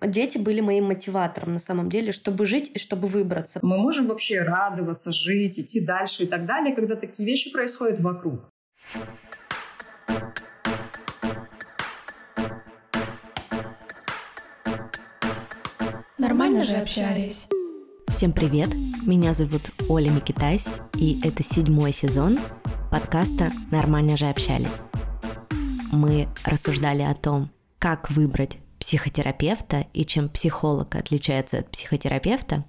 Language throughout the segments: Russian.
Дети были моим мотиватором на самом деле, чтобы жить и чтобы выбраться. Мы можем вообще радоваться, жить, идти дальше и так далее, когда такие вещи происходят вокруг. Нормально же общались. Всем привет! Меня зовут Оля Микитайс, и это седьмой сезон подкаста «Нормально же общались». Мы рассуждали о том, как выбрать психотерапевта и чем психолог отличается от психотерапевта,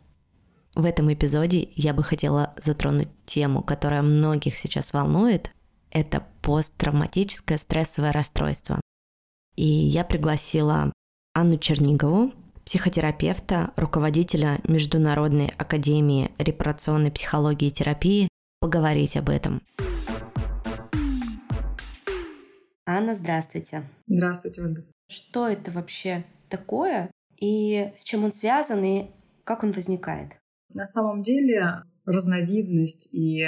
в этом эпизоде я бы хотела затронуть тему, которая многих сейчас волнует. Это посттравматическое стрессовое расстройство. И я пригласила Анну Чернигову, психотерапевта, руководителя Международной академии репарационной психологии и терапии, поговорить об этом. Анна, здравствуйте. Здравствуйте, Ольга. Что это вообще такое и с чем он связан и как он возникает? На самом деле разновидность и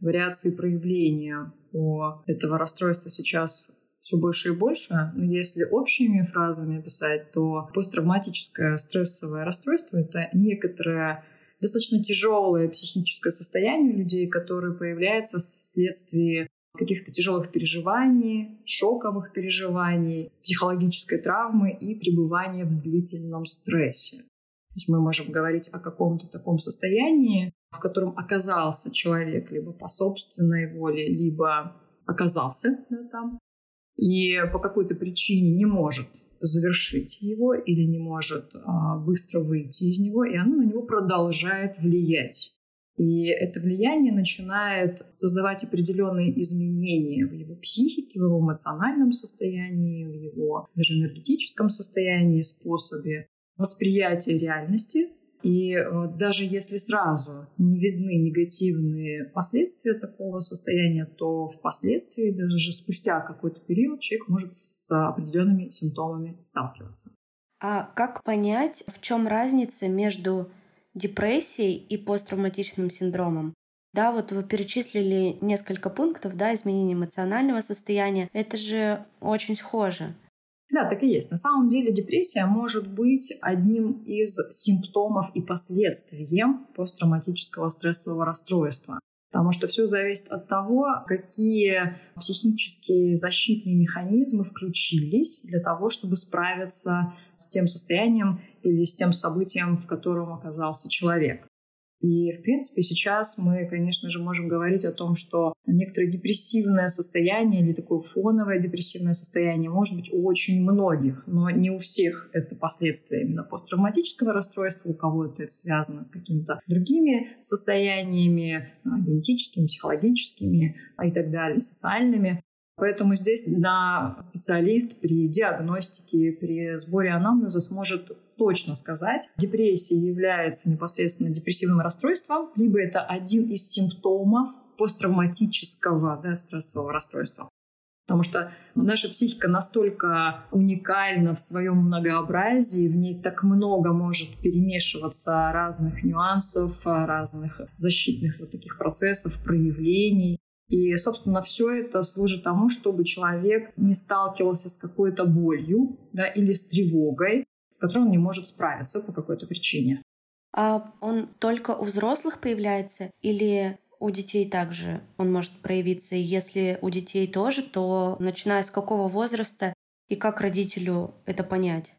вариации проявления у этого расстройства сейчас все больше и больше. Но если общими фразами описать, то посттравматическое стрессовое расстройство — это некоторое достаточно тяжелое психическое состояние людей, которое появляется вследствие каких-то тяжелых переживаний, шоковых переживаний, психологической травмы и пребывания в длительном стрессе. То есть мы можем говорить о каком-то таком состоянии, в котором оказался человек либо по собственной воле, либо оказался да, там, и по какой-то причине не может завершить его или не может а, быстро выйти из него, и оно на него продолжает влиять. И это влияние начинает создавать определенные изменения в его психике, в его эмоциональном состоянии, в его даже энергетическом состоянии, способе восприятия реальности. И э, даже если сразу не видны негативные последствия такого состояния, то впоследствии, даже спустя какой-то период, человек может с определенными симптомами сталкиваться. А как понять, в чем разница между депрессией и посттравматичным синдромом. Да, вот вы перечислили несколько пунктов, да, изменения эмоционального состояния. Это же очень схоже. Да, так и есть. На самом деле депрессия может быть одним из симптомов и последствием посттравматического стрессового расстройства. Потому что все зависит от того, какие психические защитные механизмы включились для того, чтобы справиться с тем состоянием или с тем событием, в котором оказался человек. И, в принципе, сейчас мы, конечно же, можем говорить о том, что некоторое депрессивное состояние или такое фоновое депрессивное состояние может быть у очень многих, но не у всех это последствия именно посттравматического расстройства, у кого-то это связано с какими-то другими состояниями, а, генетическими, психологическими а и так далее, социальными. Поэтому здесь да, специалист при диагностике, при сборе анамнеза сможет точно сказать, депрессия является непосредственно депрессивным расстройством, либо это один из симптомов посттравматического да, стрессового расстройства. Потому что наша психика настолько уникальна в своем многообразии, в ней так много может перемешиваться разных нюансов, разных защитных вот таких процессов, проявлений. И, собственно, все это служит тому, чтобы человек не сталкивался с какой-то болью да, или с тревогой, с которой он не может справиться по какой-то причине. А он только у взрослых появляется или у детей также он может проявиться? И если у детей тоже, то начиная с какого возраста и как родителю это понять?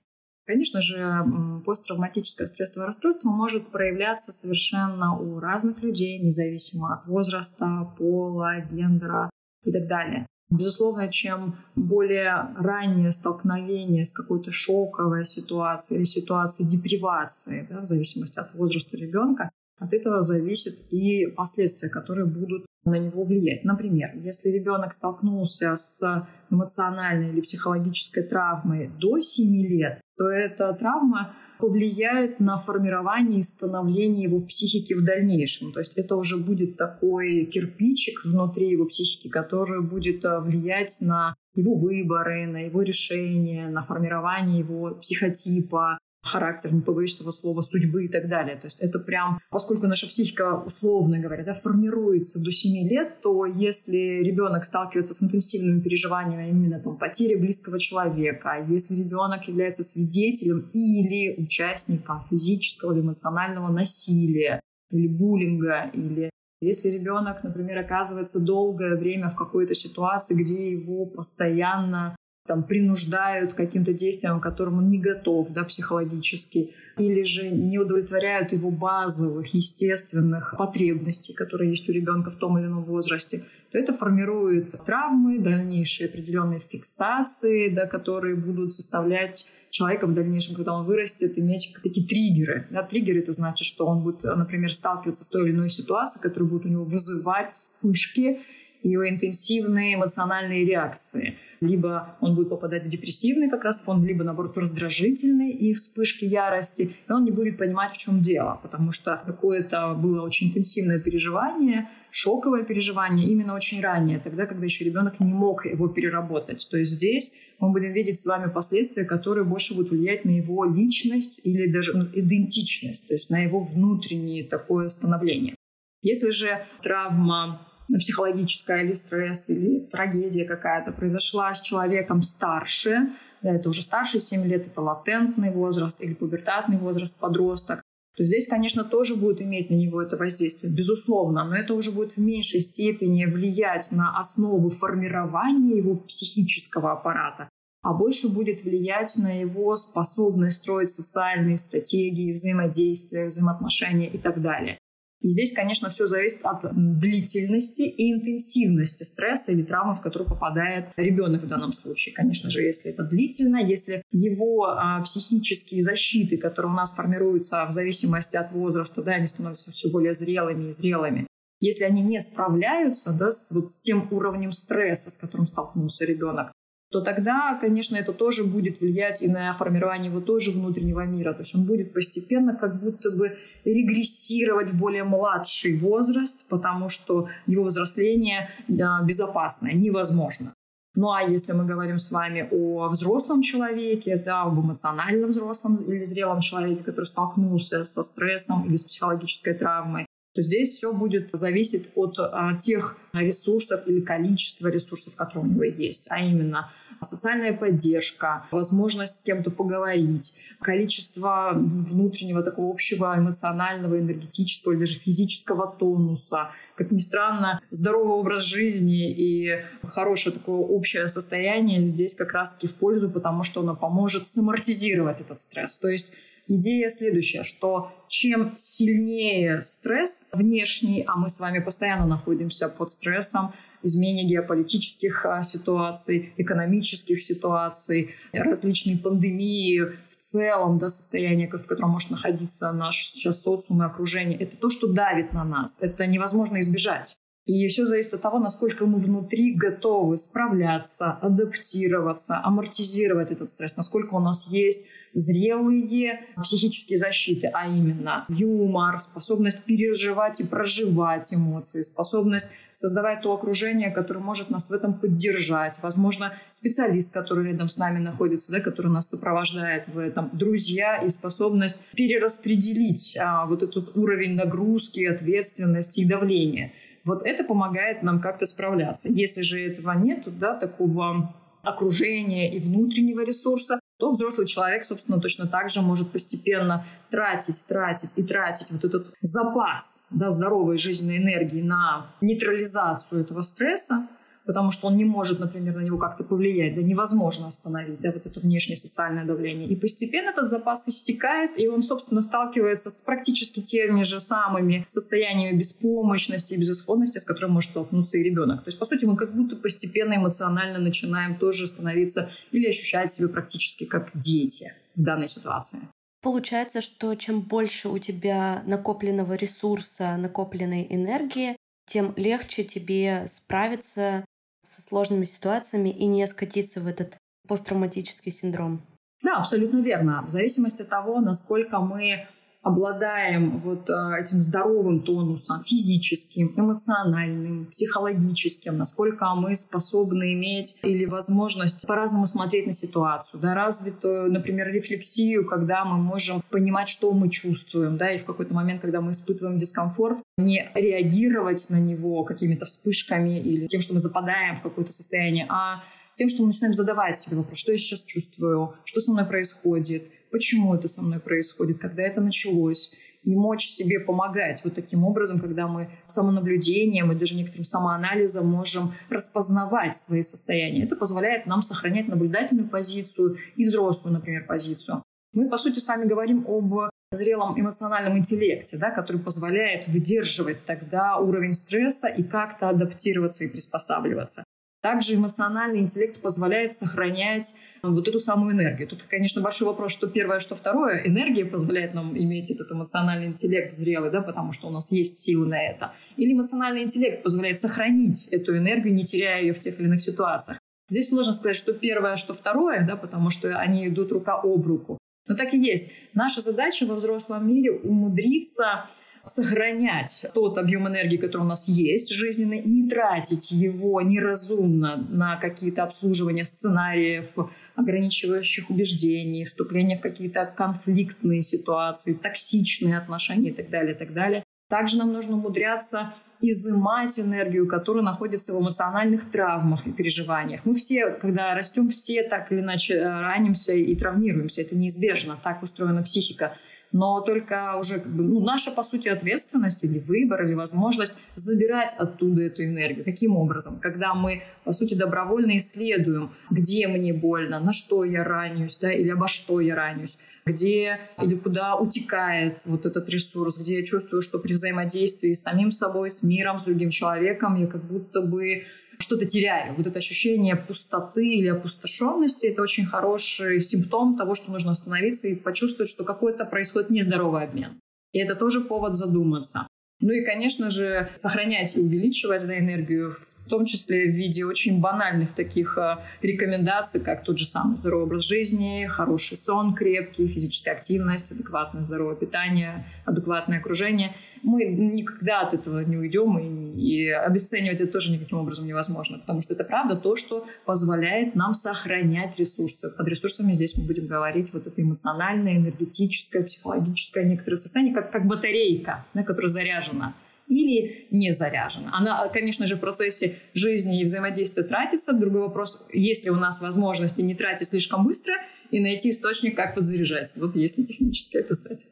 Конечно же, посттравматическое стрессовое расстройство может проявляться совершенно у разных людей, независимо от возраста, пола, гендера и так далее. Безусловно, чем более раннее столкновение с какой-то шоковой ситуацией или ситуацией депривации, да, в зависимости от возраста ребенка, от этого зависят и последствия, которые будут на него влиять. Например, если ребенок столкнулся с эмоциональной или психологической травмой до 7 лет, то эта травма повлияет на формирование и становление его психики в дальнейшем. То есть это уже будет такой кирпичик внутри его психики, который будет э, влиять на его выборы, на его решения, на формирование его психотипа, характер, не побоюсь этого слова, судьбы и так далее. То есть это прям, поскольку наша психика, условно говоря, да, формируется до 7 лет, то если ребенок сталкивается с интенсивными переживаниями именно там, потери близкого человека, если ребенок является свидетелем или участником физического или эмоционального насилия, или буллинга, или если ребенок, например, оказывается долгое время в какой-то ситуации, где его постоянно там, принуждают каким-то действиям, к которым он не готов да, психологически, или же не удовлетворяют его базовых, естественных потребностей, которые есть у ребенка в том или ином возрасте, то это формирует травмы, дальнейшие определенные фиксации, да, которые будут составлять человека в дальнейшем, когда он вырастет, иметь такие триггеры. Да, триггеры это значит, что он будет, например, сталкиваться с той или иной ситуацией, которая будет у него вызывать вспышки его интенсивные эмоциональные реакции. Либо он будет попадать в депрессивный как раз фон, либо, наоборот, в раздражительный и вспышки ярости, и он не будет понимать, в чем дело, потому что какое-то было очень интенсивное переживание, шоковое переживание именно очень ранее, тогда, когда еще ребенок не мог его переработать. То есть здесь мы будем видеть с вами последствия, которые больше будут влиять на его личность или даже ну, идентичность, то есть на его внутреннее такое становление. Если же травма психологическая или стресс, или трагедия какая-то произошла с человеком старше, да, это уже старше 7 лет, это латентный возраст или пубертатный возраст, подросток, то здесь, конечно, тоже будет иметь на него это воздействие, безусловно, но это уже будет в меньшей степени влиять на основы формирования его психического аппарата, а больше будет влиять на его способность строить социальные стратегии, взаимодействия, взаимоотношения и так далее. И здесь, конечно, все зависит от длительности и интенсивности стресса или травмы, в которую попадает ребенок в данном случае. Конечно же, если это длительно, если его а, психические защиты, которые у нас формируются в зависимости от возраста, да, они становятся все более зрелыми и зрелыми, если они не справляются да, с, вот, с тем уровнем стресса, с которым столкнулся ребенок, то тогда, конечно, это тоже будет влиять и на формирование его тоже внутреннего мира. То есть он будет постепенно как будто бы регрессировать в более младший возраст, потому что его взросление безопасное, невозможно. Ну а если мы говорим с вами о взрослом человеке, да, об эмоционально взрослом или зрелом человеке, который столкнулся со стрессом или с психологической травмой, то здесь все будет зависеть от а, тех ресурсов или количества ресурсов, которые у него есть, а именно социальная поддержка, возможность с кем-то поговорить, количество внутреннего такого общего эмоционального, энергетического или даже физического тонуса. Как ни странно, здоровый образ жизни и хорошее такое общее состояние здесь как раз-таки в пользу, потому что оно поможет самортизировать этот стресс. То есть Идея следующая, что чем сильнее стресс внешний, а мы с вами постоянно находимся под стрессом, изменение геополитических а, ситуаций, экономических ситуаций, различные пандемии в целом, да, состояние, в котором может находиться наш сейчас социум и окружение, это то, что давит на нас. Это невозможно избежать. И все зависит от того, насколько мы внутри готовы справляться, адаптироваться, амортизировать этот стресс, насколько у нас есть зрелые психические защиты, а именно юмор, способность переживать и проживать эмоции, способность создавать то окружение, которое может нас в этом поддержать. Возможно, специалист, который рядом с нами находится, да, который нас сопровождает в этом, друзья и способность перераспределить а, вот этот уровень нагрузки, ответственности и давления. Вот это помогает нам как-то справляться. Если же этого нет, да, такого окружения и внутреннего ресурса, то взрослый человек, собственно, точно так же может постепенно тратить, тратить и тратить вот этот запас да, здоровой жизненной энергии на нейтрализацию этого стресса, потому что он не может, например, на него как-то повлиять, да, невозможно остановить, да, вот это внешнее социальное давление. И постепенно этот запас истекает, и он, собственно, сталкивается с практически теми же самыми состояниями беспомощности и безысходности, с которыми может столкнуться и ребенок. То есть, по сути, мы как будто постепенно эмоционально начинаем тоже становиться или ощущать себя практически как дети в данной ситуации. Получается, что чем больше у тебя накопленного ресурса, накопленной энергии, тем легче тебе справиться со сложными ситуациями и не скатиться в этот посттравматический синдром. Да, абсолютно верно. В зависимости от того, насколько мы обладаем вот а, этим здоровым тонусом физическим, эмоциональным, психологическим, насколько мы способны иметь или возможность по-разному смотреть на ситуацию, да, развитую, например, рефлексию, когда мы можем понимать, что мы чувствуем, да, и в какой-то момент, когда мы испытываем дискомфорт, не реагировать на него какими-то вспышками или тем, что мы западаем в какое-то состояние, а тем, что мы начинаем задавать себе вопрос, что я сейчас чувствую, что со мной происходит, почему это со мной происходит, когда это началось, и мочь себе помогать вот таким образом, когда мы самонаблюдением и даже некоторым самоанализом можем распознавать свои состояния. Это позволяет нам сохранять наблюдательную позицию и взрослую, например, позицию. Мы, по сути, с вами говорим об зрелом эмоциональном интеллекте, да, который позволяет выдерживать тогда уровень стресса и как-то адаптироваться и приспосабливаться. Также эмоциональный интеллект позволяет сохранять вот эту самую энергию. Тут, конечно, большой вопрос, что первое, что второе. Энергия позволяет нам иметь этот эмоциональный интеллект зрелый, да, потому что у нас есть силы на это. Или эмоциональный интеллект позволяет сохранить эту энергию, не теряя ее в тех или иных ситуациях. Здесь сложно сказать, что первое, что второе, да, потому что они идут рука об руку. Но так и есть. Наша задача во взрослом мире умудриться сохранять тот объем энергии, который у нас есть жизненный, не тратить его неразумно на какие-то обслуживания сценариев, ограничивающих убеждений, вступление в какие-то конфликтные ситуации, токсичные отношения и так далее, и так далее. Также нам нужно умудряться изымать энергию, которая находится в эмоциональных травмах и переживаниях. Мы все, когда растем, все так или иначе э, ранимся и травмируемся. Это неизбежно. Так устроена психика но только уже как бы, ну, наша, по сути, ответственность или выбор, или возможность забирать оттуда эту энергию. Каким образом? Когда мы, по сути, добровольно исследуем, где мне больно, на что я ранюсь, да, или обо что я ранюсь, где или куда утекает вот этот ресурс, где я чувствую, что при взаимодействии с самим собой, с миром, с другим человеком я как будто бы что-то теряю. Вот это ощущение пустоты или опустошенности – это очень хороший симптом того, что нужно остановиться и почувствовать, что какой-то происходит нездоровый обмен. И это тоже повод задуматься. Ну и, конечно же, сохранять и увеличивать да, энергию, в том числе в виде очень банальных таких э, рекомендаций, как тот же самый здоровый образ жизни, хороший сон крепкий, физическая активность, адекватное здоровое питание, адекватное окружение – мы никогда от этого не уйдем, и, и обесценивать это тоже никаким образом невозможно, потому что это правда то, что позволяет нам сохранять ресурсы. Под ресурсами здесь мы будем говорить вот это эмоциональное, энергетическое, психологическое некоторое состояние, как, как батарейка, да, которая заряжена или не заряжена. Она, конечно же, в процессе жизни и взаимодействия тратится. Другой вопрос, есть ли у нас возможности не тратить слишком быстро и найти источник, как подзаряжать. Вот если технически описать.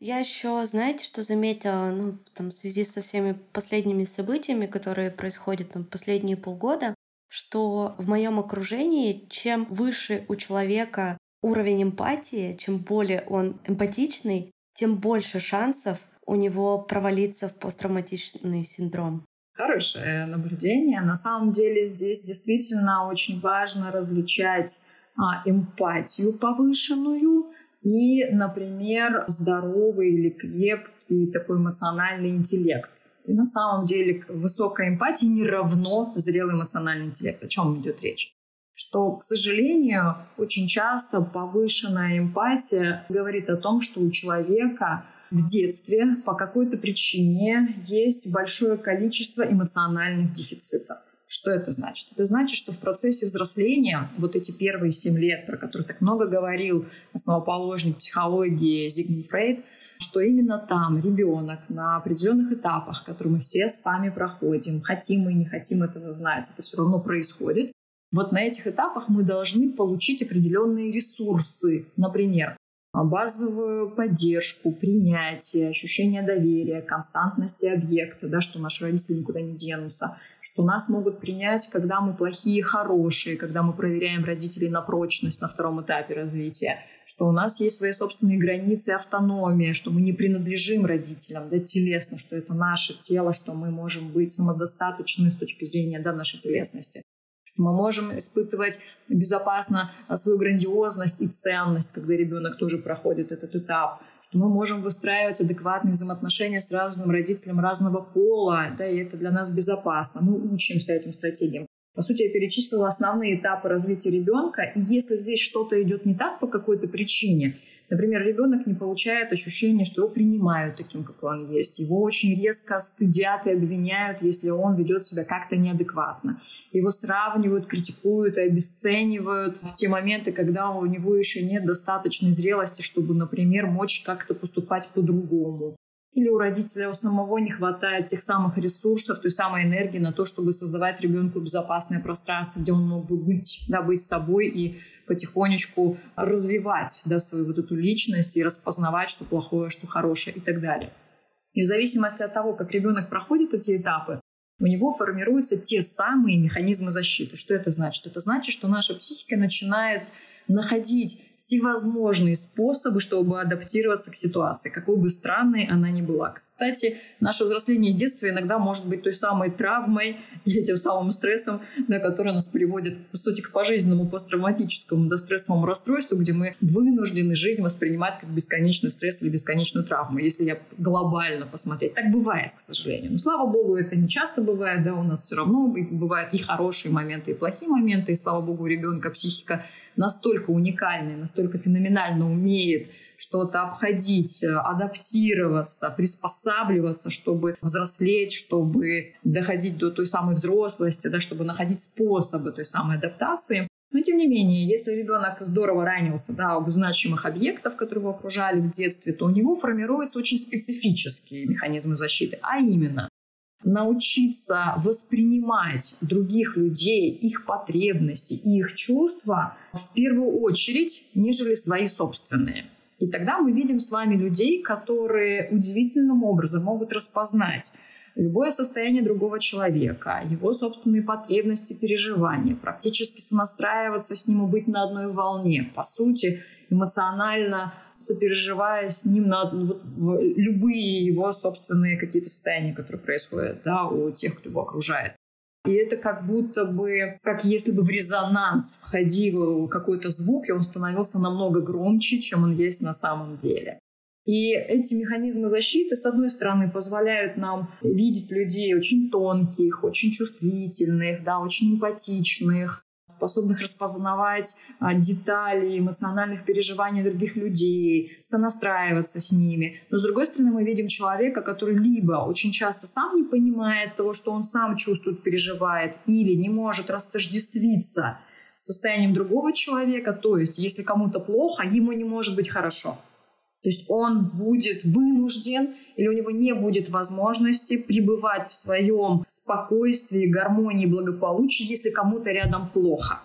Я еще, знаете, что заметила, ну, там, в связи со всеми последними событиями, которые происходят там, последние полгода, что в моем окружении, чем выше у человека уровень эмпатии, чем более он эмпатичный, тем больше шансов у него провалиться в посттравматичный синдром. Хорошее наблюдение. На самом деле здесь действительно очень важно различать а, эмпатию повышенную и, например, здоровый или крепкий такой эмоциональный интеллект. И на самом деле высокая эмпатия не равно зрелый эмоциональный интеллект. О чем идет речь? Что, к сожалению, очень часто повышенная эмпатия говорит о том, что у человека в детстве по какой-то причине есть большое количество эмоциональных дефицитов. Что это значит? Это значит, что в процессе взросления вот эти первые семь лет, про которые так много говорил основоположник психологии Зигмунд Фрейд, что именно там ребенок на определенных этапах, которые мы все с вами проходим, хотим мы и не хотим этого знать, это все равно происходит. Вот на этих этапах мы должны получить определенные ресурсы. Например, базовую поддержку, принятие, ощущение доверия, константности объекта, да, что наши родители никуда не денутся, что нас могут принять, когда мы плохие хорошие, когда мы проверяем родителей на прочность на втором этапе развития, что у нас есть свои собственные границы автономия, что мы не принадлежим родителям, да, телесно, что это наше тело, что мы можем быть самодостаточны с точки зрения да, нашей телесности что мы можем испытывать безопасно свою грандиозность и ценность, когда ребенок тоже проходит этот этап, что мы можем выстраивать адекватные взаимоотношения с разным родителем разного пола, да, и это для нас безопасно. Мы учимся этим стратегиям. По сути, я перечислила основные этапы развития ребенка, и если здесь что-то идет не так по какой-то причине, например, ребенок не получает ощущение, что его принимают таким, как он есть, его очень резко стыдят и обвиняют, если он ведет себя как-то неадекватно. Его сравнивают, критикуют и обесценивают в те моменты, когда у него еще нет достаточной зрелости, чтобы, например, мочь как-то поступать по-другому или у родителя у самого не хватает тех самых ресурсов, той самой энергии на то, чтобы создавать ребенку безопасное пространство, где он мог бы быть, да, быть собой и потихонечку развивать да, свою вот эту личность и распознавать, что плохое, что хорошее и так далее. И в зависимости от того, как ребенок проходит эти этапы, у него формируются те самые механизмы защиты. Что это значит? Это значит, что наша психика начинает находить всевозможные способы, чтобы адаптироваться к ситуации, какой бы странной она ни была. Кстати, наше взросление и детство иногда может быть той самой травмой или тем самым стрессом, да, который нас приводит, по сути, к пожизненному посттравматическому да, стрессовому расстройству, где мы вынуждены жизнь воспринимать как бесконечный стресс или бесконечную травму, если я глобально посмотреть. Так бывает, к сожалению. Но, слава богу, это не часто бывает, да, у нас все равно бывают и хорошие моменты, и плохие моменты, и, слава богу, у ребенка психика настолько уникальный, настолько феноменально умеет что-то обходить, э, адаптироваться, приспосабливаться, чтобы взрослеть, чтобы доходить до той самой взрослости, да, чтобы находить способы той самой адаптации. Но тем не менее, если ребенок здорово ранился да, об значимых объектов, которые его окружали в детстве, то у него формируются очень специфические механизмы защиты, а именно научиться воспринимать других людей, их потребности и их чувства в первую очередь, нежели свои собственные. И тогда мы видим с вами людей, которые удивительным образом могут распознать любое состояние другого человека, его собственные потребности, переживания, практически сонастраиваться с ним и быть на одной волне. По сути, эмоционально сопереживая с ним на вот, любые его собственные какие-то состояния, которые происходят да, у тех, кто его окружает. И это как будто бы, как если бы в резонанс входил какой-то звук, и он становился намного громче, чем он есть на самом деле. И эти механизмы защиты, с одной стороны, позволяют нам видеть людей очень тонких, очень чувствительных, да, очень эмпатичных, способных распознавать а, детали эмоциональных переживаний других людей, сонастраиваться с ними. Но, с другой стороны, мы видим человека, который либо очень часто сам не понимает того, что он сам чувствует, переживает, или не может растождествиться состоянием другого человека. То есть, если кому-то плохо, ему не может быть хорошо. То есть он будет вынужден или у него не будет возможности пребывать в своем спокойствии, гармонии, благополучии, если кому-то рядом плохо.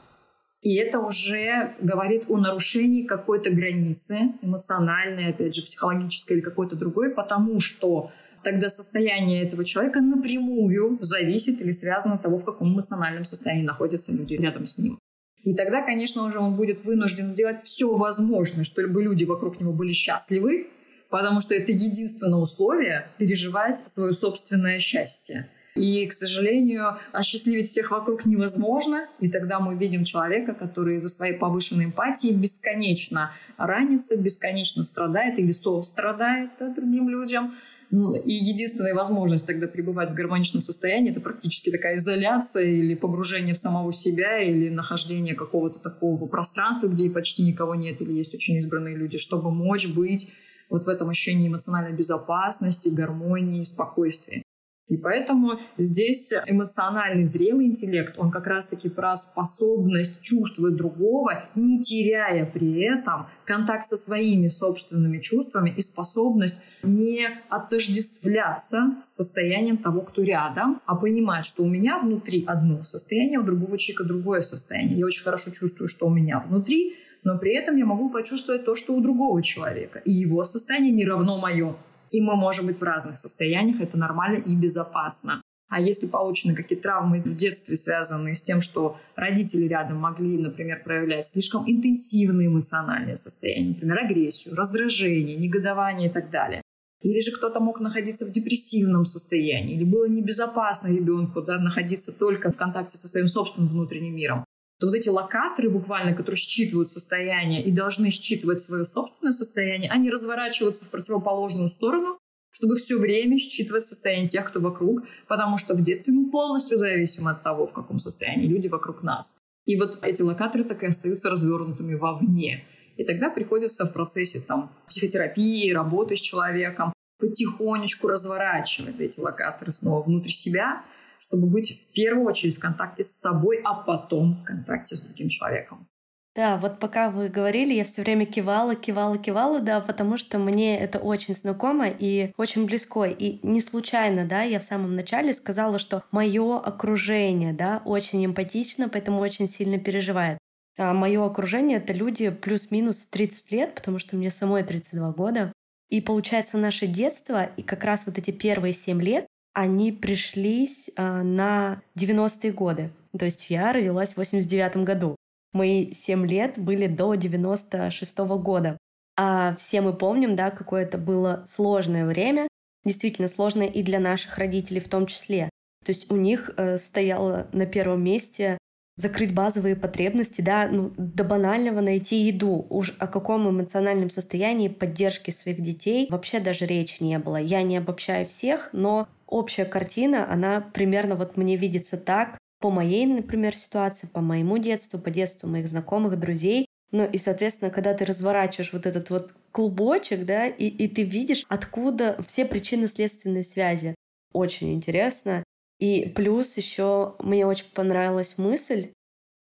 И это уже говорит о нарушении какой-то границы эмоциональной, опять же, психологической или какой-то другой, потому что тогда состояние этого человека напрямую зависит или связано от того, в каком эмоциональном состоянии находятся люди рядом с ним. И тогда, конечно, уже он будет вынужден сделать все возможное, чтобы люди вокруг него были счастливы, потому что это единственное условие переживать свое собственное счастье. И, к сожалению, осчастливить всех вокруг невозможно. И тогда мы видим человека, который из-за своей повышенной эмпатии бесконечно ранится, бесконечно страдает или сострадает да, другим людям. Ну, и единственная возможность тогда пребывать в гармоничном состоянии это практически такая изоляция или погружение в самого себя или нахождение какого-то такого пространства, где почти никого нет или есть очень избранные люди, чтобы мочь быть вот в этом ощущении эмоциональной безопасности, гармонии, спокойствия. И поэтому здесь эмоциональный зрелый интеллект, он как раз-таки про способность чувствовать другого, не теряя при этом контакт со своими собственными чувствами и способность не отождествляться состоянием того, кто рядом, а понимать, что у меня внутри одно состояние, у другого человека другое состояние. Я очень хорошо чувствую, что у меня внутри, но при этом я могу почувствовать то, что у другого человека, и его состояние не равно моему. И мы можем быть в разных состояниях, это нормально и безопасно. А если получены какие-то травмы в детстве, связанные с тем, что родители рядом могли, например, проявлять слишком интенсивные эмоциональные состояния, например, агрессию, раздражение, негодование и так далее. Или же кто-то мог находиться в депрессивном состоянии, или было небезопасно ребенку да, находиться только в контакте со своим собственным внутренним миром то вот эти локаторы буквально, которые считывают состояние и должны считывать свое собственное состояние, они разворачиваются в противоположную сторону, чтобы все время считывать состояние тех, кто вокруг, потому что в детстве мы полностью зависим от того, в каком состоянии люди вокруг нас. И вот эти локаторы так и остаются развернутыми вовне. И тогда приходится в процессе там, психотерапии, работы с человеком потихонечку разворачивать эти локаторы снова внутрь себя, чтобы быть в первую очередь в контакте с собой, а потом в контакте с другим человеком. Да, вот пока вы говорили, я все время кивала, кивала, кивала, да, потому что мне это очень знакомо и очень близко. И не случайно, да, я в самом начале сказала, что мое окружение, да, очень эмпатично, поэтому очень сильно переживает. А мое окружение — это люди плюс-минус 30 лет, потому что мне самой 32 года. И получается, наше детство и как раз вот эти первые 7 лет, они пришлись а, на 90-е годы. То есть я родилась в 89 году. Мои 7 лет были до 96 -го года. А все мы помним, да, какое это было сложное время, действительно сложное и для наших родителей в том числе. То есть у них э, стояло на первом месте закрыть базовые потребности, да, ну, до банального найти еду. Уж о каком эмоциональном состоянии поддержки своих детей вообще даже речи не было. Я не обобщаю всех, но общая картина, она примерно вот мне видится так, по моей, например, ситуации, по моему детству, по детству моих знакомых, друзей. Ну и, соответственно, когда ты разворачиваешь вот этот вот клубочек, да, и, и ты видишь, откуда все причины следственной связи. Очень интересно. И плюс еще мне очень понравилась мысль,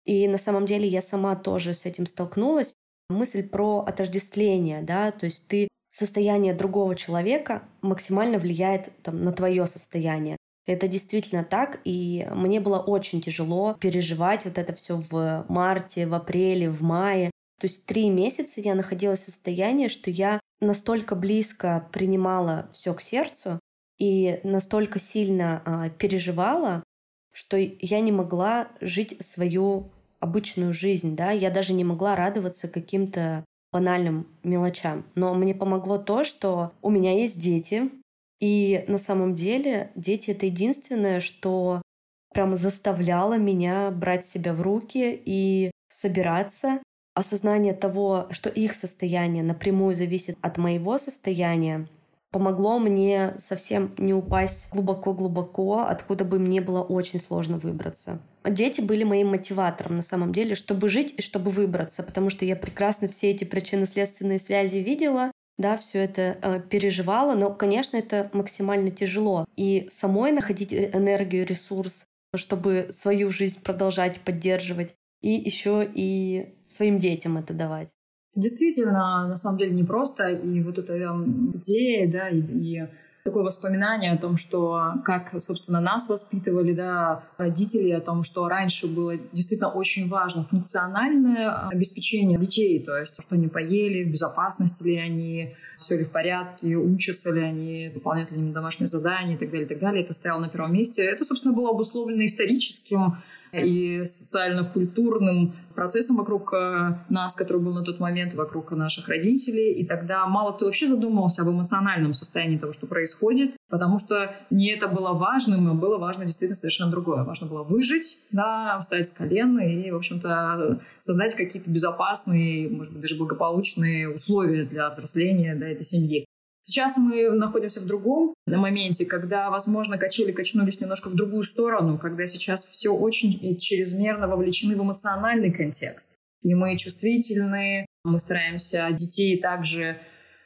и на самом деле я сама тоже с этим столкнулась, мысль про отождествление, да, то есть ты состояние другого человека максимально влияет там, на твое состояние. Это действительно так, и мне было очень тяжело переживать вот это все в марте, в апреле, в мае. То есть три месяца я находилась в состоянии, что я настолько близко принимала все к сердцу и настолько сильно а, переживала, что я не могла жить свою обычную жизнь, да, я даже не могла радоваться каким-то банальным мелочам. Но мне помогло то, что у меня есть дети, и на самом деле дети — это единственное, что прямо заставляло меня брать себя в руки и собираться. Осознание того, что их состояние напрямую зависит от моего состояния, помогло мне совсем не упасть глубоко-глубоко, откуда бы мне было очень сложно выбраться. Дети были моим мотиватором на самом деле, чтобы жить и чтобы выбраться, потому что я прекрасно все эти причинно-следственные связи видела, да, все это э, переживала, но, конечно, это максимально тяжело. И самой находить э, энергию, ресурс, чтобы свою жизнь продолжать поддерживать, и еще и своим детям это давать. Действительно, на самом деле непросто, и вот эта эм, идея, да, и, и такое воспоминание о том, что как, собственно, нас воспитывали, да, родители, о том, что раньше было действительно очень важно функциональное обеспечение детей, то есть, что они поели, в безопасности ли они, все ли в порядке, учатся ли они, выполняют ли они домашние задания и так далее, и так далее. Это стояло на первом месте. Это, собственно, было обусловлено историческим и социально-культурным процессом вокруг э, нас, который был на тот момент, вокруг наших родителей. И тогда мало кто вообще задумывался об эмоциональном состоянии того, что происходит, потому что не это было важным, а было важно действительно совершенно другое. Важно было выжить, да, встать с колен и, в общем-то, создать какие-то безопасные, может быть, даже благополучные условия для взросления, да, для семьи. Сейчас мы находимся в другом моменте, когда, возможно, качели качнулись немножко в другую сторону, когда сейчас все очень чрезмерно вовлечены в эмоциональный контекст. И мы чувствительны, мы стараемся детей также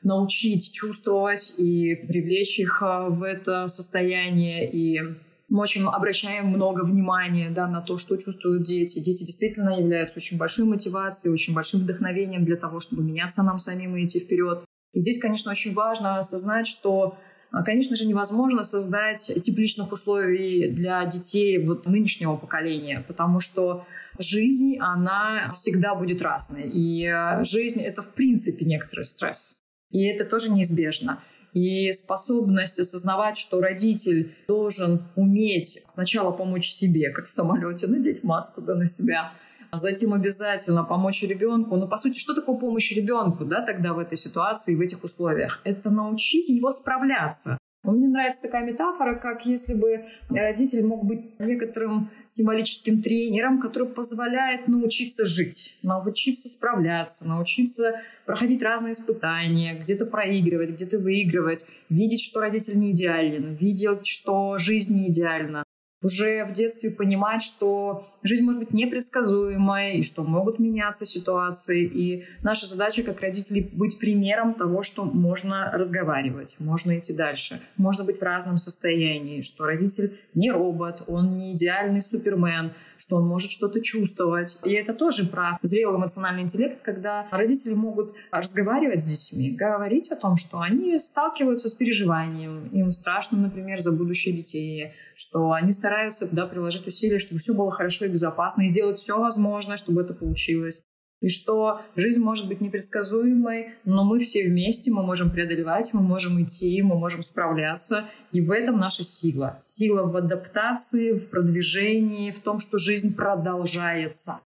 научить чувствовать и привлечь их а, в это состояние. И мы очень обращаем много внимания да, на то, что чувствуют дети. Дети действительно являются очень большой мотивацией, очень большим вдохновением для того, чтобы меняться нам самим и идти вперед. И здесь, конечно, очень важно осознать, что а, Конечно же, невозможно создать тепличных условий для детей вот нынешнего поколения, потому что жизнь, она всегда будет разной. И а, жизнь — это, в принципе, некоторый стресс. И это тоже неизбежно. И способность осознавать, что родитель должен уметь сначала помочь себе, как в самолете, надеть маску да, на себя — затем обязательно помочь ребенку. Ну, по сути, что такое помощь ребенку, да, тогда в этой ситуации, в этих условиях? Это научить его справляться. Мне нравится такая метафора, как если бы родитель мог быть некоторым символическим тренером, который позволяет научиться жить, научиться справляться, научиться проходить разные испытания, где-то проигрывать, где-то выигрывать, видеть, что родитель не идеален, видеть, что жизнь не идеальна, уже в детстве понимать, что жизнь может быть непредсказуемой, и что могут меняться ситуации. И наша задача как родителей быть примером того, что можно разговаривать, можно идти дальше, можно быть в разном состоянии, что родитель не робот, он не идеальный супермен, что он может что-то чувствовать. И это тоже про зрелый эмоциональный интеллект, когда родители могут разговаривать с детьми, говорить о том, что они сталкиваются с переживанием, им страшно, например, за будущее детей, что они стараются да, приложить усилия, чтобы все было хорошо и безопасно, и сделать все возможное, чтобы это получилось и что жизнь может быть непредсказуемой, но мы все вместе, мы можем преодолевать, мы можем идти, мы можем справляться, и в этом наша сила. Сила в адаптации, в продвижении, в том, что жизнь продолжается.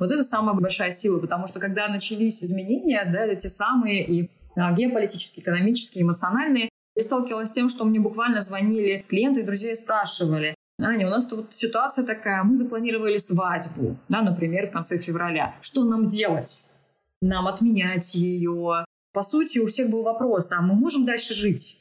Вот это самая большая сила, потому что когда начались изменения, да, эти самые и а, геополитические, экономические, эмоциональные, я сталкивалась с тем, что мне буквально звонили клиенты и друзья и спрашивали, Аня, у нас тут ситуация такая, мы запланировали свадьбу, да, например, в конце февраля. Что нам делать? Нам отменять ее? По сути, у всех был вопрос, а мы можем дальше жить?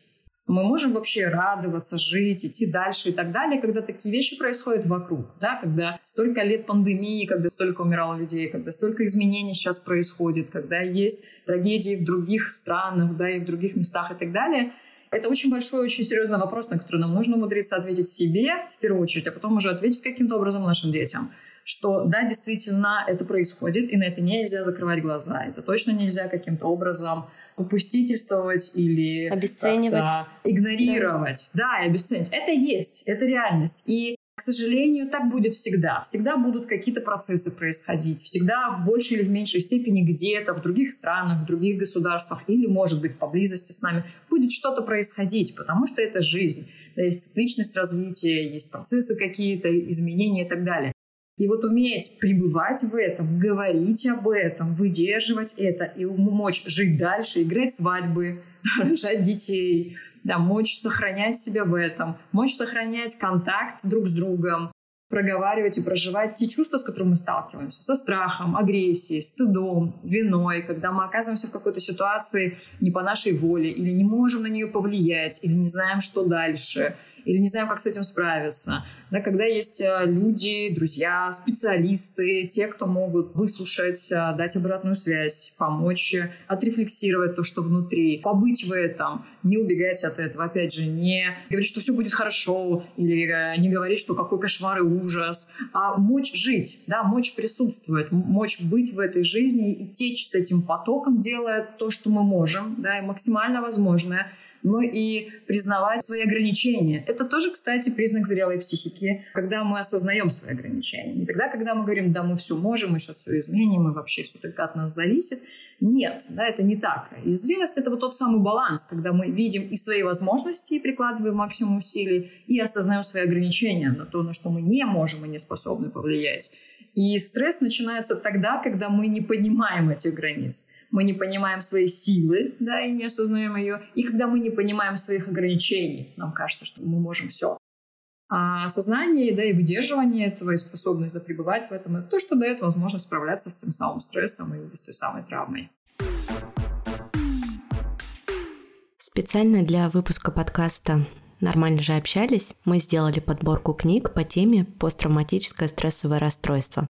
Мы можем вообще радоваться, жить, идти дальше и так далее, когда такие вещи происходят вокруг, да, когда столько лет пандемии, когда столько умирало людей, когда столько изменений сейчас происходит, когда есть трагедии в других странах, да, и в других местах и так далее – это очень большой, очень серьезный вопрос, на который нам нужно умудриться ответить себе в первую очередь, а потом уже ответить каким-то образом нашим детям. Что да, действительно, это происходит, и на это нельзя закрывать глаза. Это точно нельзя каким-то образом упустительствовать или обесценивать, игнорировать. Да. да, и обесценивать. Это есть, это реальность. И к сожалению, так будет всегда. Всегда будут какие-то процессы происходить. Всегда в большей или в меньшей степени где-то, в других странах, в других государствах или, может быть, поблизости с нами будет что-то происходить, потому что это жизнь. Да, есть цикличность развития, есть процессы какие-то, изменения и так далее. И вот уметь пребывать в этом, говорить об этом, выдерживать это и мочь жить дальше, играть свадьбы, рожать детей, да, мочь сохранять себя в этом, мочь сохранять контакт друг с другом, проговаривать и проживать те чувства, с которыми мы сталкиваемся, со страхом, агрессией, стыдом, виной, когда мы оказываемся в какой-то ситуации не по нашей воле, или не можем на нее повлиять, или не знаем, что дальше, или не знаем, как с этим справиться. Да, когда есть э, люди, друзья, специалисты, те, кто могут выслушать, э, дать обратную связь, помочь э, отрефлексировать то, что внутри, побыть в этом, не убегать от этого, опять же, не говорить, что все будет хорошо, или не говорить, что какой кошмар и ужас, а мочь жить, да, мочь присутствовать, мочь быть в этой жизни и течь с этим потоком, делая то, что мы можем, да, и максимально возможное, но и признавать свои ограничения. Это тоже, кстати, признак зрелой психики, когда мы осознаем свои ограничения. Не тогда, когда мы говорим, да, мы все можем, мы сейчас все изменим, мы вообще все только от нас зависит. Нет, да, это не так. И зрелость — это вот тот самый баланс, когда мы видим и свои возможности, и прикладываем максимум усилий, и осознаем свои ограничения на то, на что мы не можем и не способны повлиять. И стресс начинается тогда, когда мы не понимаем этих границ. Мы не понимаем свои силы, да, и не осознаем ее. И когда мы не понимаем своих ограничений, нам кажется, что мы можем все. А осознание, да, и выдерживание этого, и способность да, пребывать в этом, это то, что дает возможность справляться с тем самым стрессом и с той самой травмой. Специально для выпуска подкаста нормально же общались, мы сделали подборку книг по теме посттравматическое стрессовое расстройство.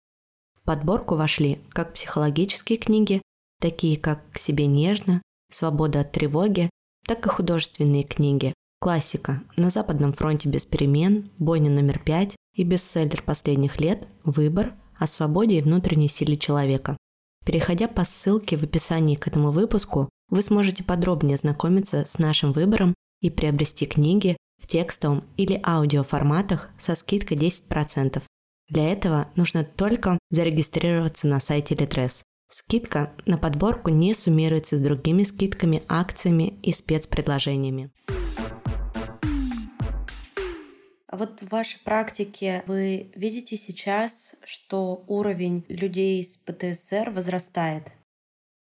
В подборку вошли как психологические книги, такие как «К себе нежно», «Свобода от тревоги», так и художественные книги. Классика «На Западном фронте без перемен», «Бойня номер пять» и бестселлер последних лет «Выбор» о свободе и внутренней силе человека. Переходя по ссылке в описании к этому выпуску, вы сможете подробнее знакомиться с нашим выбором и приобрести книги в текстовом или аудиоформатах со скидкой 10%. Для этого нужно только зарегистрироваться на сайте Litres. Скидка на подборку не суммируется с другими скидками, акциями и спецпредложениями. А вот в вашей практике вы видите сейчас, что уровень людей с ПТСР возрастает?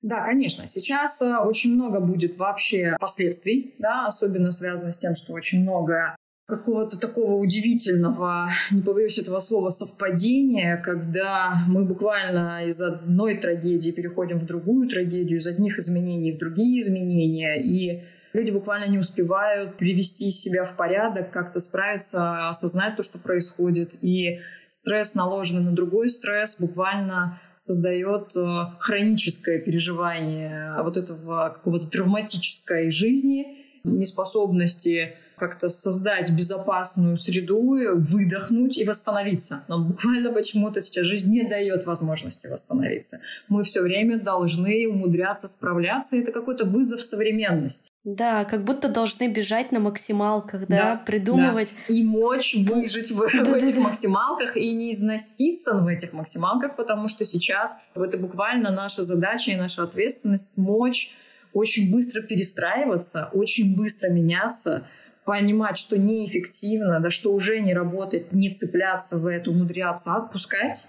Да, конечно. Сейчас э, очень много будет вообще последствий, да, особенно связано с тем, что очень много какого-то такого удивительного, не побоюсь этого слова, совпадения, когда мы буквально из одной трагедии переходим в другую трагедию, из одних изменений в другие изменения, и люди буквально не успевают привести себя в порядок, как-то справиться, осознать то, что происходит, и стресс, наложенный на другой стресс, буквально создает э, хроническое переживание вот этого какого-то травматической жизни, неспособности как-то создать безопасную среду, выдохнуть и восстановиться. Но буквально почему-то сейчас жизнь не дает возможности восстановиться. Мы все время должны умудряться справляться. Это какой-то вызов современности. Да, как будто должны бежать на максималках, да, да придумывать. Да. И мочь выжить в, в этих максималках и не износиться в этих максималках, потому что сейчас это буквально наша задача и наша ответственность смочь очень быстро перестраиваться, очень быстро меняться, понимать, что неэффективно, да что уже не работает, не цепляться за это, умудряться отпускать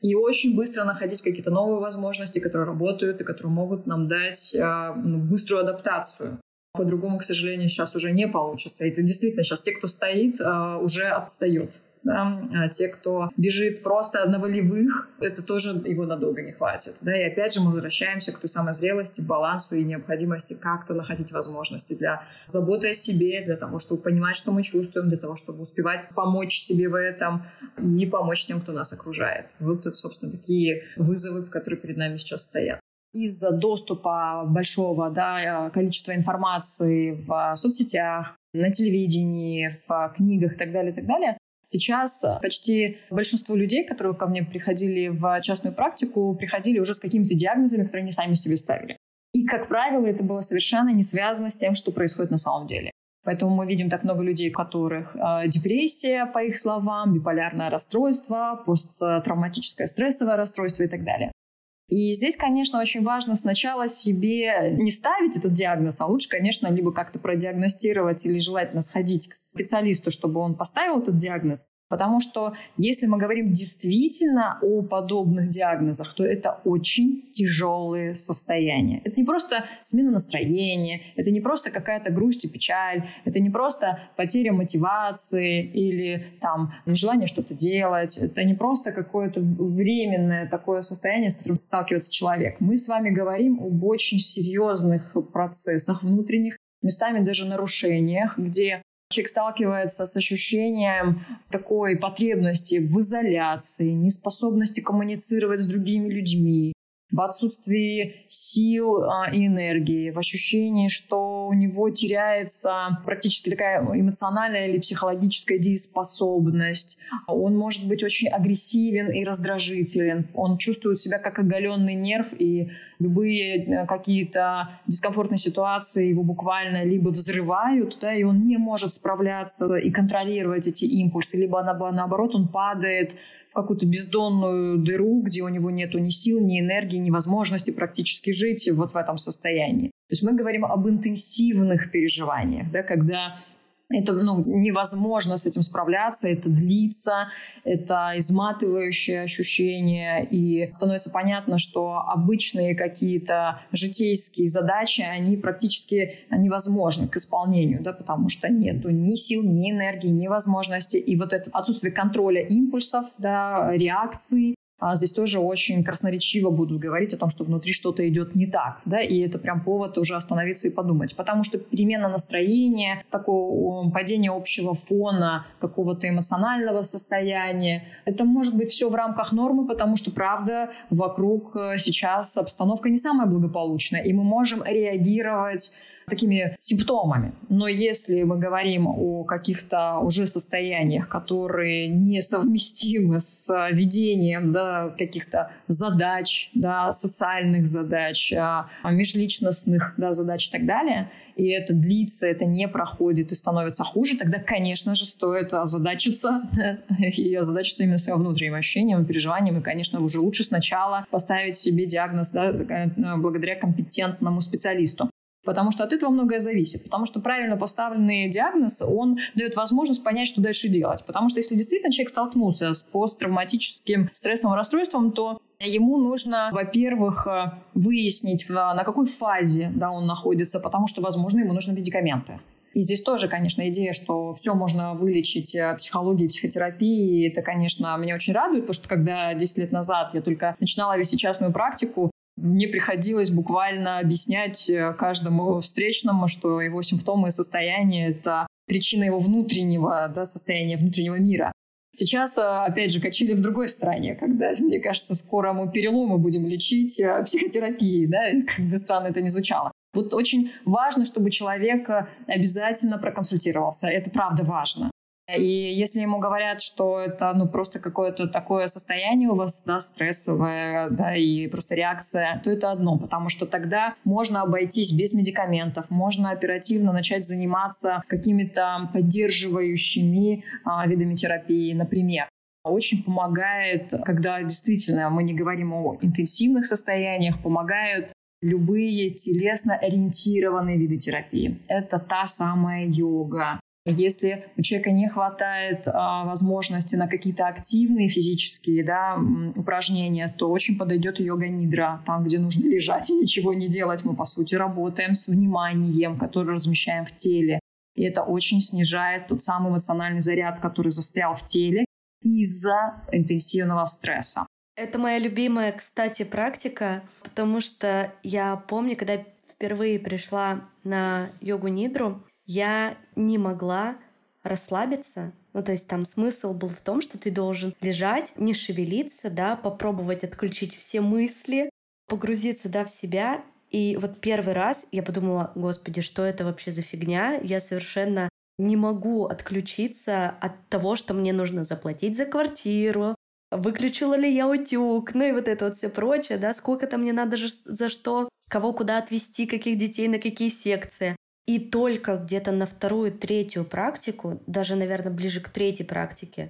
и очень быстро находить какие-то новые возможности, которые работают и которые могут нам дать э, быструю адаптацию. По-другому, к сожалению, сейчас уже не получится. И это действительно сейчас те, кто стоит, э, уже отстает да, а те, кто бежит просто на волевых, это тоже его надолго не хватит. Да, и опять же мы возвращаемся к той самой зрелости, балансу и необходимости как-то находить возможности для заботы о себе, для того, чтобы понимать, что мы чувствуем, для того, чтобы успевать помочь себе в этом и помочь тем, кто нас окружает. Вот это, собственно, такие вызовы, которые перед нами сейчас стоят из-за доступа большого да, количества информации в соцсетях, на телевидении, в книгах и так далее, и так далее, Сейчас почти большинство людей, которые ко мне приходили в частную практику, приходили уже с какими-то диагнозами, которые они сами себе ставили. И, как правило, это было совершенно не связано с тем, что происходит на самом деле. Поэтому мы видим так много людей, у которых э, депрессия, по их словам, биполярное расстройство, посттравматическое стрессовое расстройство и так далее. И здесь, конечно, очень важно сначала себе не ставить этот диагноз, а лучше, конечно, либо как-то продиагностировать или желательно сходить к специалисту, чтобы он поставил этот диагноз, Потому что если мы говорим действительно о подобных диагнозах, то это очень тяжелые состояния. Это не просто смена настроения, это не просто какая-то грусть и печаль, это не просто потеря мотивации или там нежелание что-то делать, это не просто какое-то временное такое состояние, с которым сталкивается человек. Мы с вами говорим об очень серьезных процессах внутренних, местами даже нарушениях, где Человек сталкивается с ощущением такой потребности в изоляции, неспособности коммуницировать с другими людьми, в отсутствии сил а, и энергии, в ощущении, что у него теряется практически такая эмоциональная или психологическая дееспособность. Он может быть очень агрессивен и раздражителен. Он чувствует себя как оголенный нерв, и любые э, какие-то дискомфортные ситуации его буквально либо взрывают, да, и он не может справляться и контролировать эти импульсы, либо наоборот он падает какую-то бездонную дыру, где у него нет ни сил, ни энергии, ни возможности практически жить вот в этом состоянии. То есть мы говорим об интенсивных переживаниях, да, когда это ну, невозможно с этим справляться, это длится, это изматывающее ощущение, и становится понятно, что обычные какие-то житейские задачи, они практически невозможны к исполнению, да, потому что нет ни сил, ни энергии, ни возможности, и вот это отсутствие контроля импульсов, да, реакций, здесь тоже очень красноречиво будут говорить о том, что внутри что-то идет не так, да, и это прям повод уже остановиться и подумать, потому что перемена настроения, такое падение общего фона, какого-то эмоционального состояния, это может быть все в рамках нормы, потому что, правда, вокруг э, сейчас обстановка не самая благополучная, и мы можем реагировать такими симптомами. Но если мы говорим о каких-то уже состояниях, которые несовместимы с ведением да, каких-то задач, да, социальных задач, а, межличностных да, задач и так далее, и это длится, это не проходит и становится хуже, тогда, конечно же, стоит озадачиться и озадачиться именно своим внутренним ощущением, переживанием, и, конечно, уже лучше сначала поставить себе диагноз да, благодаря компетентному специалисту. Потому что от этого многое зависит. Потому что правильно поставленный диагноз, он дает возможность понять, что дальше делать. Потому что если действительно человек столкнулся с посттравматическим стрессовым расстройством, то Ему нужно, во-первых, э, выяснить, на какой фазе да, он находится, потому что, возможно, ему нужны медикаменты. И здесь тоже, конечно, идея, что все можно вылечить э, психологией, психотерапией, это, конечно, меня очень радует, потому что когда 10 лет назад я только начинала вести частную практику, мне приходилось буквально объяснять э, каждому встречному, что его симптомы и состояние — это причина его внутреннего да, состояния, внутреннего мира. Сейчас, э, опять же, качели в другой стране, когда, мне кажется, скоро мы переломы будем лечить э, психотерапией, да, как бы странно это ни звучало. Вот очень важно, чтобы человек обязательно проконсультировался. Это правда важно. И если ему говорят, что это ну, просто какое-то такое состояние у вас, да, стрессовое, да, и просто реакция, то это одно, потому что тогда можно обойтись без медикаментов, можно оперативно начать заниматься какими-то поддерживающими а, видами терапии, например. Очень помогает, когда действительно мы не говорим о интенсивных состояниях, помогают любые телесно ориентированные виды терапии. Это та самая йога, если у человека не хватает а, возможности на какие-то активные физические да, упражнения, то очень подойдет йога-нидра, там, где нужно лежать и ничего не делать. Мы, по сути, работаем с вниманием, которое размещаем в теле. И это очень снижает тот самый эмоциональный заряд, который застрял в теле из-за интенсивного стресса. Это моя любимая, кстати, практика, потому что я помню, когда впервые пришла на йогу-нидру, я не могла расслабиться. Ну, то есть там смысл был в том, что ты должен лежать, не шевелиться, да, попробовать отключить все мысли, погрузиться, да, в себя. И вот первый раз я подумала, господи, что это вообще за фигня? Я совершенно не могу отключиться от того, что мне нужно заплатить за квартиру, выключила ли я утюг, ну и вот это вот все прочее, да, сколько там мне надо за что, кого куда отвезти, каких детей на какие секции. И только где-то на вторую, третью практику, даже, наверное, ближе к третьей практике,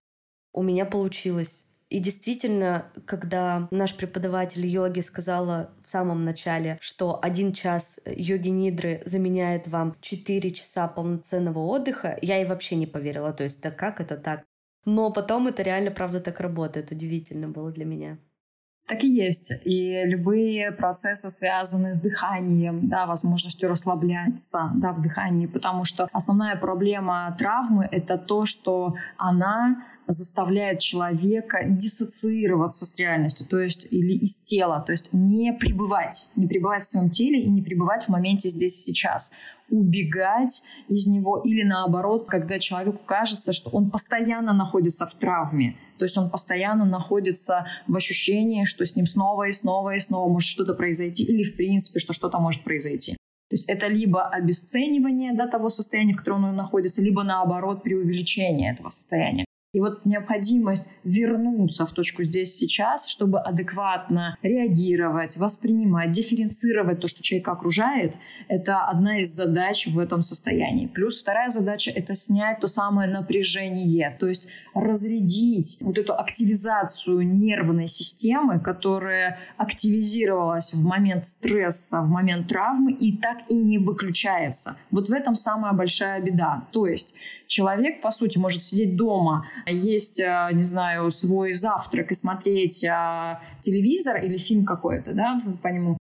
у меня получилось. И действительно, когда наш преподаватель йоги сказала в самом начале, что один час йоги нидры заменяет вам 4 часа полноценного отдыха, я и вообще не поверила. То есть, да как это так? Но потом это реально, правда, так работает. Удивительно было для меня. Так и есть. И любые процессы, связанные с дыханием, да, возможностью расслабляться да, в дыхании, потому что основная проблема травмы — это то, что она заставляет человека диссоциироваться с реальностью, то есть или из тела, то есть не пребывать, не пребывать в своем теле и не пребывать в моменте здесь и сейчас убегать из него или наоборот, когда человеку кажется, что он постоянно находится в травме, то есть он постоянно находится в ощущении, что с ним снова и снова и снова может что-то произойти или в принципе, что что-то может произойти. То есть это либо обесценивание да, того состояния, в котором он находится, либо наоборот преувеличение этого состояния. И вот необходимость вернуться в точку здесь сейчас, чтобы адекватно реагировать, воспринимать, дифференцировать то, что человека окружает, это одна из задач в этом состоянии. Плюс вторая задача — это снять то самое напряжение, то есть разрядить вот эту активизацию нервной системы, которая активизировалась в момент стресса, в момент травмы и так и не выключается. Вот в этом самая большая беда. То есть человек, по сути, может сидеть дома, есть, э, не знаю, свой завтрак и смотреть э, телевизор или фильм какой-то, да, по нему.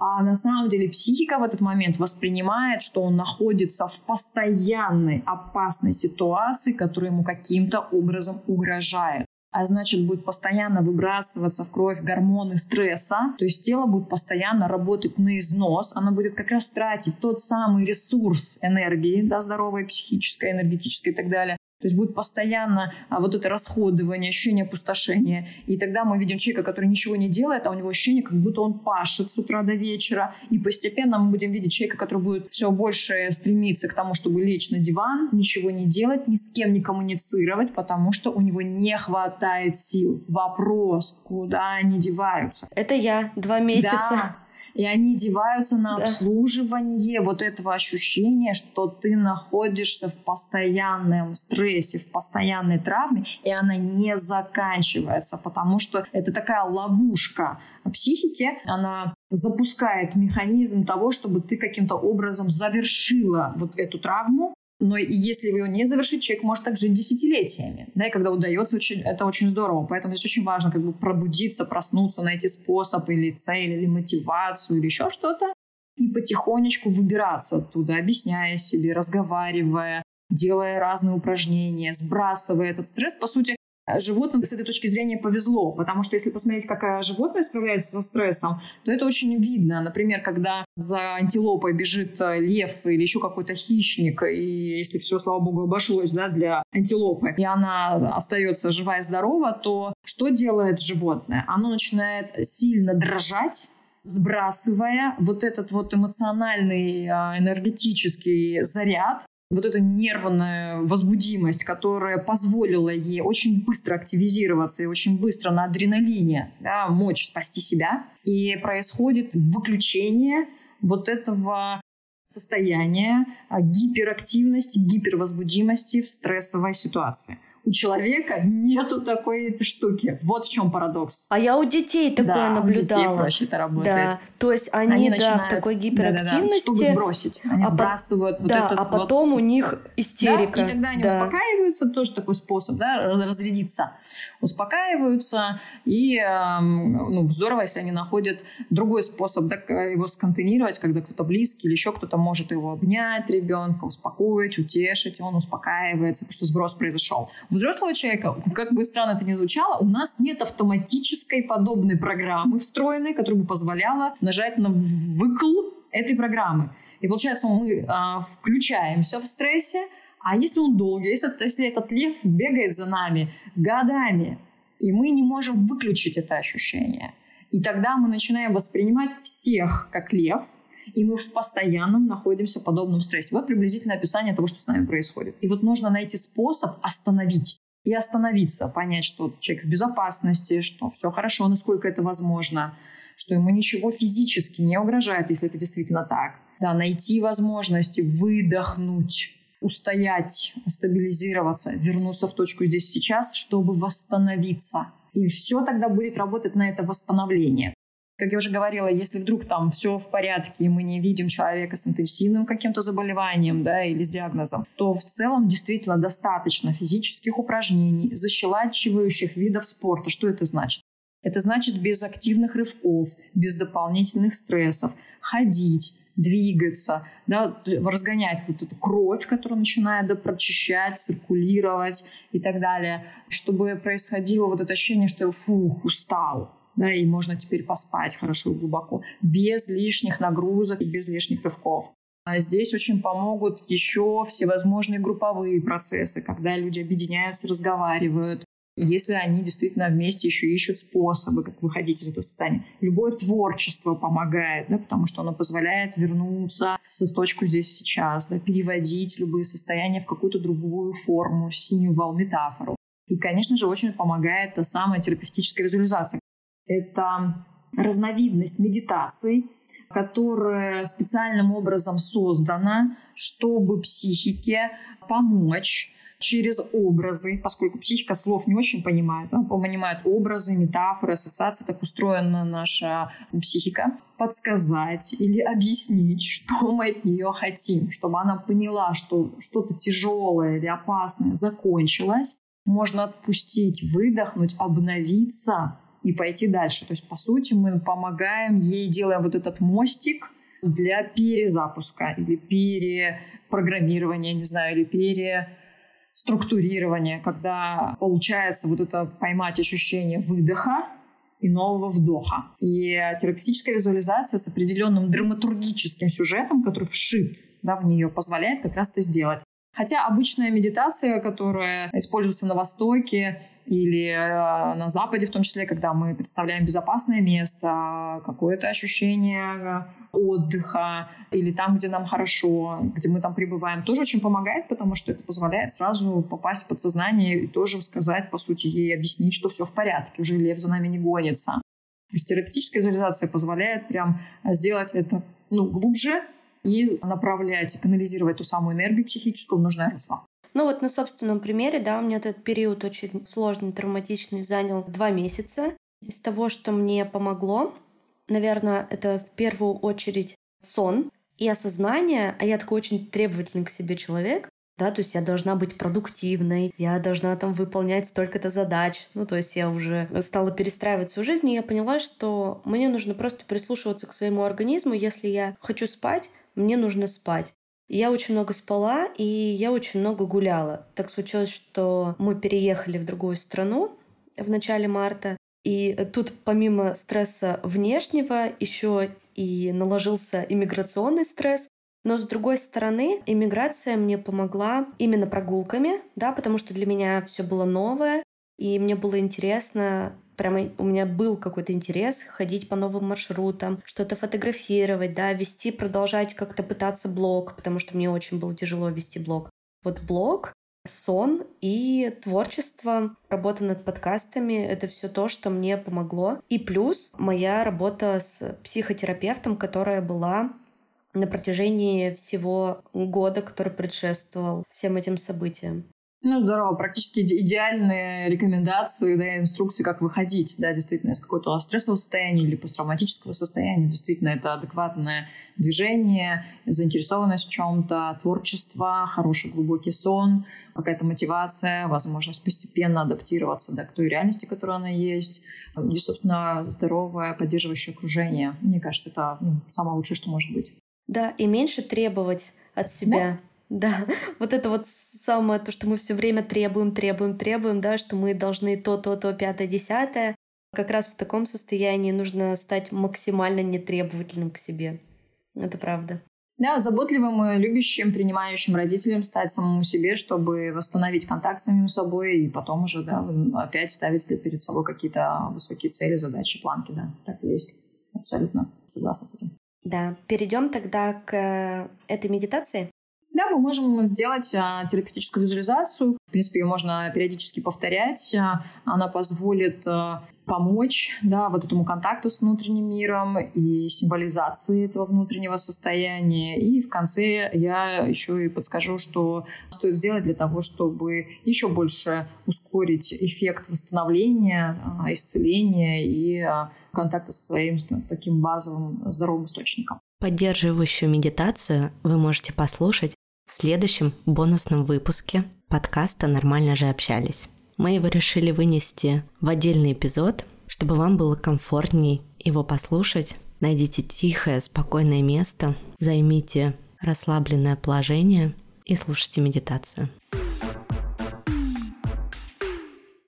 А на самом деле психика в этот момент воспринимает, что он находится в постоянной опасной ситуации, которая ему каким-то образом угрожает. А значит будет постоянно выбрасываться в кровь гормоны стресса, то есть тело будет постоянно работать на износ, оно будет как раз тратить тот самый ресурс энергии, да, здоровой, психической, энергетической и так далее, то есть будет постоянно а, вот это расходование, ощущение опустошения. И тогда мы видим человека, который ничего не делает, а у него ощущение, как будто он пашет с утра до вечера. И постепенно мы будем видеть человека, который будет все больше стремиться к тому, чтобы лечь на диван, ничего не делать, ни с кем не коммуницировать, потому что у него не хватает сил. Вопрос, куда они деваются? Это я, два месяца. Да и они деваются на да. обслуживание. Вот этого ощущения, что ты находишься в постоянном стрессе, в постоянной травме, и она не заканчивается, потому что это такая ловушка психики, она запускает механизм того, чтобы ты каким-то образом завершила вот эту травму, Но если его не завершите, человек может так жить десятилетиями. Да, и когда удается, очень, это очень здорово. Поэтому здесь очень важно как бы пробудиться, проснуться, найти способ или цель, или мотивацию, или еще что-то. И потихонечку выбираться оттуда, объясняя себе, разговаривая, делая разные упражнения, сбрасывая этот стресс. По сути, животным с этой точки зрения повезло, потому что если посмотреть, как животное справляется со стрессом, то это очень видно. Например, когда за антилопой бежит э, лев или еще какой-то хищник, и если все, слава богу, обошлось да, для антилопы, и она остается жива и здорова, то что делает животное? Оно начинает сильно дрожать, сбрасывая вот этот вот эмоциональный, а, энергетический заряд, вот эта нервная возбудимость, которая позволила ей очень быстро активизироваться и очень быстро на адреналине да, мочь спасти себя. И происходит выключение вот этого состояния а, гиперактивности, гипервозбудимости в стрессовой ситуации у человека нету такой штуки. Вот в чем парадокс. А я у детей такое да, наблюдала. У детей проще это работает. Да. То есть они, они да, начинают, в такой гиперактивности. Да, да, чтобы сбросить. Они а сбрасывают вот да, этот а потом вот... у них истерика. Да, и тогда они да. успокаиваются, тоже такой способ, да, разрядиться. Успокаиваются, и э, ну, здорово, если они находят другой способ да, его сконтейнировать, когда кто-то близкий или еще кто-то может его обнять ребенка, успокоить, утешить, он успокаивается, потому что сброс произошел. У взрослого человека, как бы странно это ни звучало, у нас нет автоматической подобной программы встроенной, которая бы позволяла нажать на выкл этой программы. И получается, мы а, включаемся в стрессе, а если он долгий, если, если этот лев бегает за нами годами, и мы не можем выключить это ощущение, и тогда мы начинаем воспринимать всех как лев, и мы в постоянном находимся в подобном стрессе. Вот приблизительное описание того, что с нами происходит. И вот нужно найти способ остановить и остановиться, понять, что человек в безопасности, что все хорошо, насколько это возможно, что ему ничего физически не угрожает, если это действительно так. Да, найти возможности выдохнуть, устоять, стабилизироваться, вернуться в точку здесь сейчас, чтобы восстановиться. И все тогда будет работать на это восстановление. Как я уже говорила, если вдруг там все в порядке, и мы не видим человека с интенсивным каким-то заболеванием да, или с диагнозом, то в целом действительно достаточно физических упражнений, защелачивающих видов спорта. Что это значит? Это значит без активных рывков, без дополнительных стрессов, ходить, двигаться, да, разгонять вот эту кровь, которая начинает да, прочищать, циркулировать и так далее, чтобы происходило вот это ощущение, что фух, устал, да, и можно теперь поспать хорошо и глубоко, без лишних нагрузок, без лишних рывков. А здесь очень помогут еще всевозможные групповые процессы, когда люди объединяются, разговаривают, если они действительно вместе еще ищут способы, как выходить из этого состояния. Любое творчество помогает, да, потому что оно позволяет вернуться в точку здесь сейчас, да, переводить любые состояния в какую-то другую форму, символ, метафору. И, конечно же, очень помогает та самая терапевтическая визуализация, это разновидность медитации, которая специальным образом создана, чтобы психике помочь через образы, поскольку психика слов не очень понимает, она понимает образы, метафоры, ассоциации, так устроена наша психика, подсказать или объяснить, что мы от нее хотим, чтобы она поняла, что что-то тяжелое или опасное закончилось, можно отпустить, выдохнуть, обновиться, и пойти дальше. То есть, по сути, мы помогаем ей, делаем вот этот мостик для перезапуска или перепрограммирования, не знаю, или переструктурирования, когда получается вот это поймать ощущение выдоха и нового вдоха. И терапевтическая визуализация с определенным драматургическим сюжетом, который вшит да, в нее, позволяет как раз это сделать. Хотя обычная медитация, которая используется на Востоке или э, на Западе, в том числе, когда мы представляем безопасное место, какое-то ощущение отдыха или там, где нам хорошо, где мы там пребываем, тоже очень помогает, потому что это позволяет сразу попасть в подсознание и тоже сказать, по сути, ей объяснить, что все в порядке, уже лев за нами не гонится. То есть терапевтическая визуализация позволяет прям сделать это ну, глубже, и направлять, канализировать ту самую энергию психическую в нужное русло. Ну вот на собственном примере, да, у меня этот период очень сложный, травматичный, занял два месяца. Из того, что мне помогло, наверное, это в первую очередь сон и осознание, а я такой очень требовательный к себе человек, да, то есть я должна быть продуктивной, я должна там выполнять столько-то задач. Ну, то есть я уже стала перестраивать свою жизнь, и я поняла, что мне нужно просто прислушиваться к своему организму. Если я хочу спать, мне нужно спать. Я очень много спала, и я очень много гуляла. Так случилось, что мы переехали в другую страну в начале марта, и тут помимо стресса внешнего еще и наложился иммиграционный стресс. Но с другой стороны, иммиграция мне помогла именно прогулками, да, потому что для меня все было новое, и мне было интересно прямо у меня был какой-то интерес ходить по новым маршрутам, что-то фотографировать, да, вести, продолжать как-то пытаться блог, потому что мне очень было тяжело вести блог. Вот блог, сон и творчество, работа над подкастами — это все то, что мне помогло. И плюс моя работа с психотерапевтом, которая была на протяжении всего года, который предшествовал всем этим событиям. Ну, здорово. Практически идеальные рекомендации, да, инструкции, как выходить, да, действительно, из какого-то стрессового состояния или посттравматического состояния. Действительно, это адекватное движение, заинтересованность в чем-то, творчество, хороший глубокий сон, какая-то мотивация, возможность постепенно адаптироваться да, к той реальности, которая она есть, и, собственно, здоровое поддерживающее окружение. Мне кажется, это ну, самое лучшее, что может быть. Да, и меньше требовать от себя. Да, вот это вот самое, то, что мы все время требуем, требуем, требуем, да, что мы должны то, то, то, пятое, десятое. Как раз в таком состоянии нужно стать максимально нетребовательным к себе. Это правда. Да, заботливым и любящим, принимающим родителям стать самому себе, чтобы восстановить контакт с самим собой и потом уже, да, опять ставить перед собой какие-то высокие цели, задачи, планки, да. Так и есть. Абсолютно согласна с этим. Да, перейдем тогда к э, этой медитации. Да, мы можем сделать а, терапевтическую визуализацию. В принципе, ее можно периодически повторять. А, она позволит а, помочь да, вот этому контакту с внутренним миром и символизации этого внутреннего состояния. И в конце я еще и подскажу, что стоит сделать для того, чтобы еще больше ускорить эффект восстановления, исцеления и контакта со своим таким базовым здоровым источником. Поддерживающую медитацию вы можете послушать в следующем бонусном выпуске подкаста «Нормально же общались». Мы его решили вынести в отдельный эпизод, чтобы вам было комфортней его послушать. Найдите тихое, спокойное место, займите расслабленное положение и слушайте медитацию.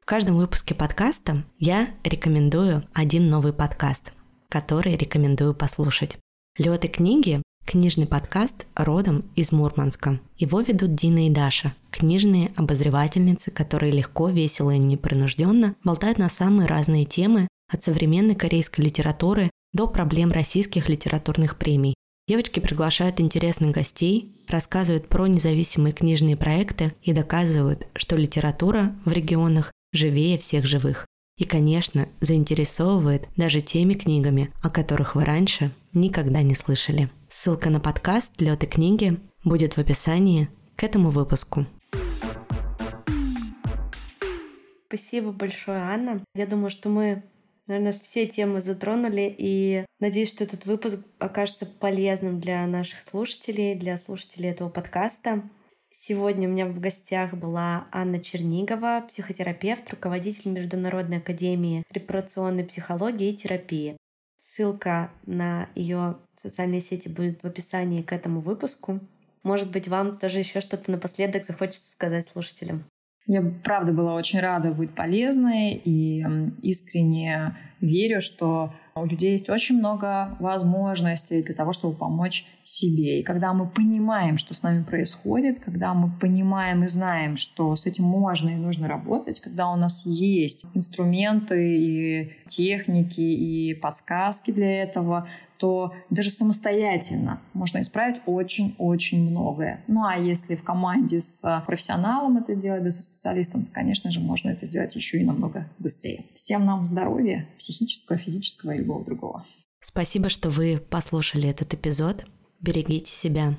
В каждом выпуске подкаста я рекомендую один новый подкаст, который рекомендую послушать. Лёты книги Книжный подкаст родом из Мурманска. Его ведут Дина и Даша, книжные обозревательницы, которые легко, весело и непринужденно болтают на самые разные темы от современной корейской литературы до проблем российских литературных премий. Девочки приглашают интересных гостей, рассказывают про независимые книжные проекты и доказывают, что литература в регионах живее всех живых. И, конечно, заинтересовывает даже теми книгами, о которых вы раньше никогда не слышали. Ссылка на подкаст «Лёд и книги» будет в описании к этому выпуску. Спасибо большое, Анна. Я думаю, что мы, наверное, все темы затронули, и надеюсь, что этот выпуск окажется полезным для наших слушателей, для слушателей этого подкаста. Сегодня у меня в гостях была Анна Чернигова, психотерапевт, руководитель Международной академии репарационной психологии и терапии. Ссылка на ее социальные сети будет в описании к этому выпуску. Может быть, вам тоже еще что-то напоследок захочется сказать слушателям. Я правда была очень рада быть полезной и искренне верю, что у людей есть очень много возможностей для того, чтобы помочь себе. И когда мы понимаем, что с нами происходит, когда мы понимаем и знаем, что с этим можно и нужно работать, когда у нас есть инструменты и техники и подсказки для этого, то даже самостоятельно можно исправить очень-очень многое. Ну а если в команде с профессионалом это делать, да со специалистом, то, конечно же, можно это сделать еще и намного быстрее. Всем нам здоровья, психического, физического любого другого. Спасибо, что вы послушали этот эпизод. Берегите себя.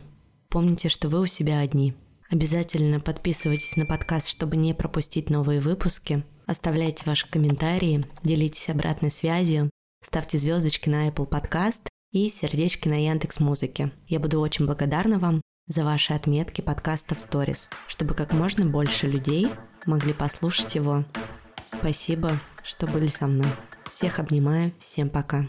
Помните, что вы у себя одни. Обязательно подписывайтесь на подкаст, чтобы не пропустить новые выпуски. Оставляйте ваши комментарии, делитесь обратной связью, ставьте звездочки на Apple Podcast и сердечки на Яндекс Музыке. Я буду очень благодарна вам за ваши отметки подкаста в сторис, чтобы как можно больше людей могли послушать его. Спасибо, что были со мной. Всех обнимаю, всем пока.